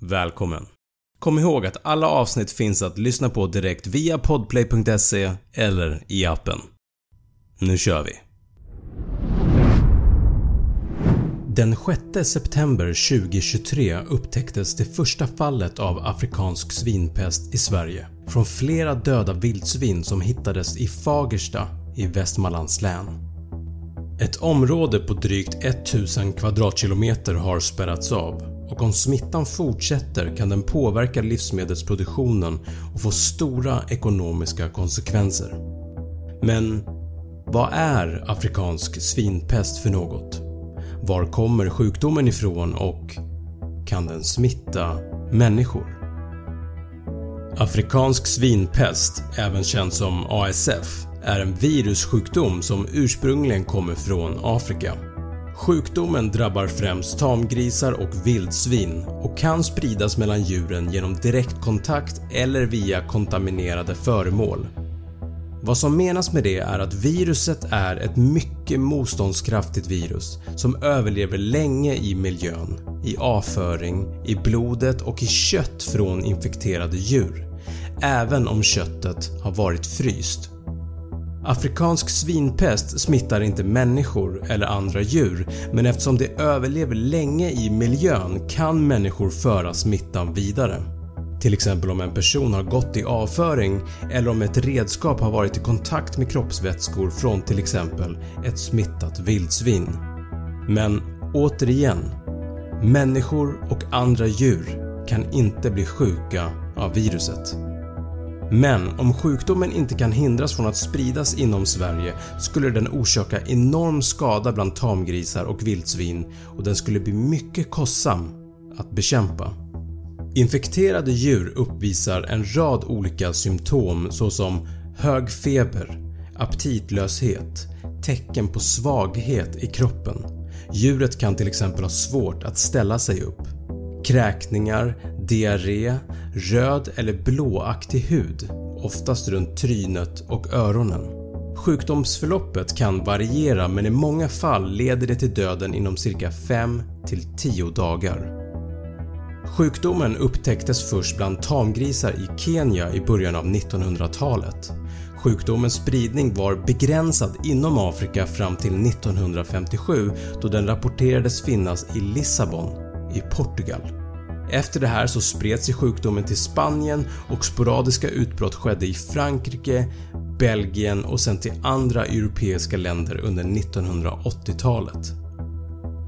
välkommen. Kom ihåg att alla avsnitt finns att lyssna på direkt via podplay.se eller i appen. Nu kör vi! Den 6 september 2023 upptäcktes det första fallet av afrikansk svinpest i Sverige från flera döda vildsvin som hittades i Fagersta i Västmanlands län. Ett område på drygt 1000 kvadratkilometer har spärrats av och om smittan fortsätter kan den påverka livsmedelsproduktionen och få stora ekonomiska konsekvenser. Men vad är afrikansk svinpest för något? Var kommer sjukdomen ifrån och kan den smitta människor? Afrikansk svinpest, även känd som ASF, är en virussjukdom som ursprungligen kommer från Afrika. Sjukdomen drabbar främst tamgrisar och vildsvin och kan spridas mellan djuren genom direktkontakt eller via kontaminerade föremål. Vad som menas med det är att viruset är ett mycket motståndskraftigt virus som överlever länge i miljön, i avföring, i blodet och i kött från infekterade djur, även om köttet har varit fryst. Afrikansk svinpest smittar inte människor eller andra djur men eftersom det överlever länge i miljön kan människor föra smittan vidare. Till exempel om en person har gått i avföring eller om ett redskap har varit i kontakt med kroppsvätskor från till exempel ett smittat vildsvin. Men återigen, människor och andra djur kan inte bli sjuka av viruset. Men om sjukdomen inte kan hindras från att spridas inom Sverige skulle den orsaka enorm skada bland tamgrisar och vildsvin och den skulle bli mycket kostsam att bekämpa. Infekterade djur uppvisar en rad olika symptom såsom hög feber, aptitlöshet, tecken på svaghet i kroppen. Djuret kan till exempel ha svårt att ställa sig upp. Kräkningar, diarré, röd eller blåaktig hud, oftast runt trynet och öronen. Sjukdomsförloppet kan variera men i många fall leder det till döden inom cirka 5-10 dagar. Sjukdomen upptäcktes först bland tamgrisar i Kenya i början av 1900-talet. Sjukdomens spridning var begränsad inom Afrika fram till 1957 då den rapporterades finnas i Lissabon i Portugal. Efter det här så spred sig sjukdomen till Spanien och sporadiska utbrott skedde i Frankrike, Belgien och sen till andra europeiska länder under 1980-talet.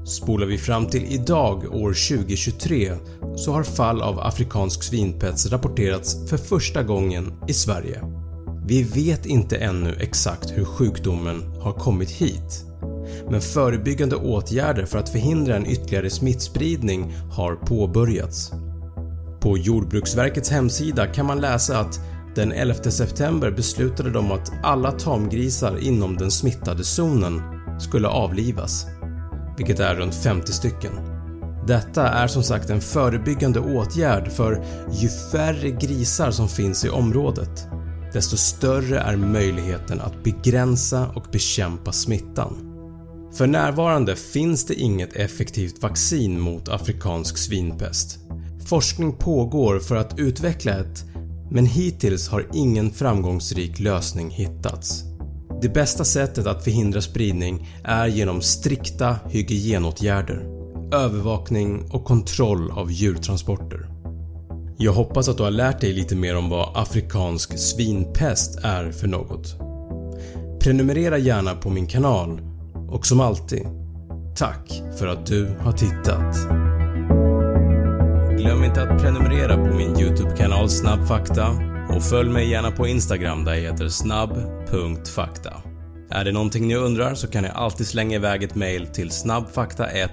Spolar vi fram till idag år 2023 så har fall av afrikansk svinpest rapporterats för första gången i Sverige. Vi vet inte ännu exakt hur sjukdomen har kommit hit men förebyggande åtgärder för att förhindra en ytterligare smittspridning har påbörjats. På Jordbruksverkets hemsida kan man läsa att den 11 september beslutade de att alla tamgrisar inom den smittade zonen skulle avlivas, vilket är runt 50 stycken. Detta är som sagt en förebyggande åtgärd för ju färre grisar som finns i området desto större är möjligheten att begränsa och bekämpa smittan. För närvarande finns det inget effektivt vaccin mot afrikansk svinpest. Forskning pågår för att utveckla ett men hittills har ingen framgångsrik lösning hittats. Det bästa sättet att förhindra spridning är genom strikta hygienåtgärder, övervakning och kontroll av djurtransporter. Jag hoppas att du har lärt dig lite mer om vad afrikansk svinpest är för något. Prenumerera gärna på min kanal och som alltid, tack för att du har tittat. Glöm inte att prenumerera på min YouTube-kanal Snabbfakta och följ mig gärna på Instagram där jag heter snabb.fakta. Är det någonting ni undrar så kan ni alltid slänga iväg ett mail till snabbfakta1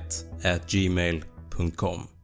gmail.com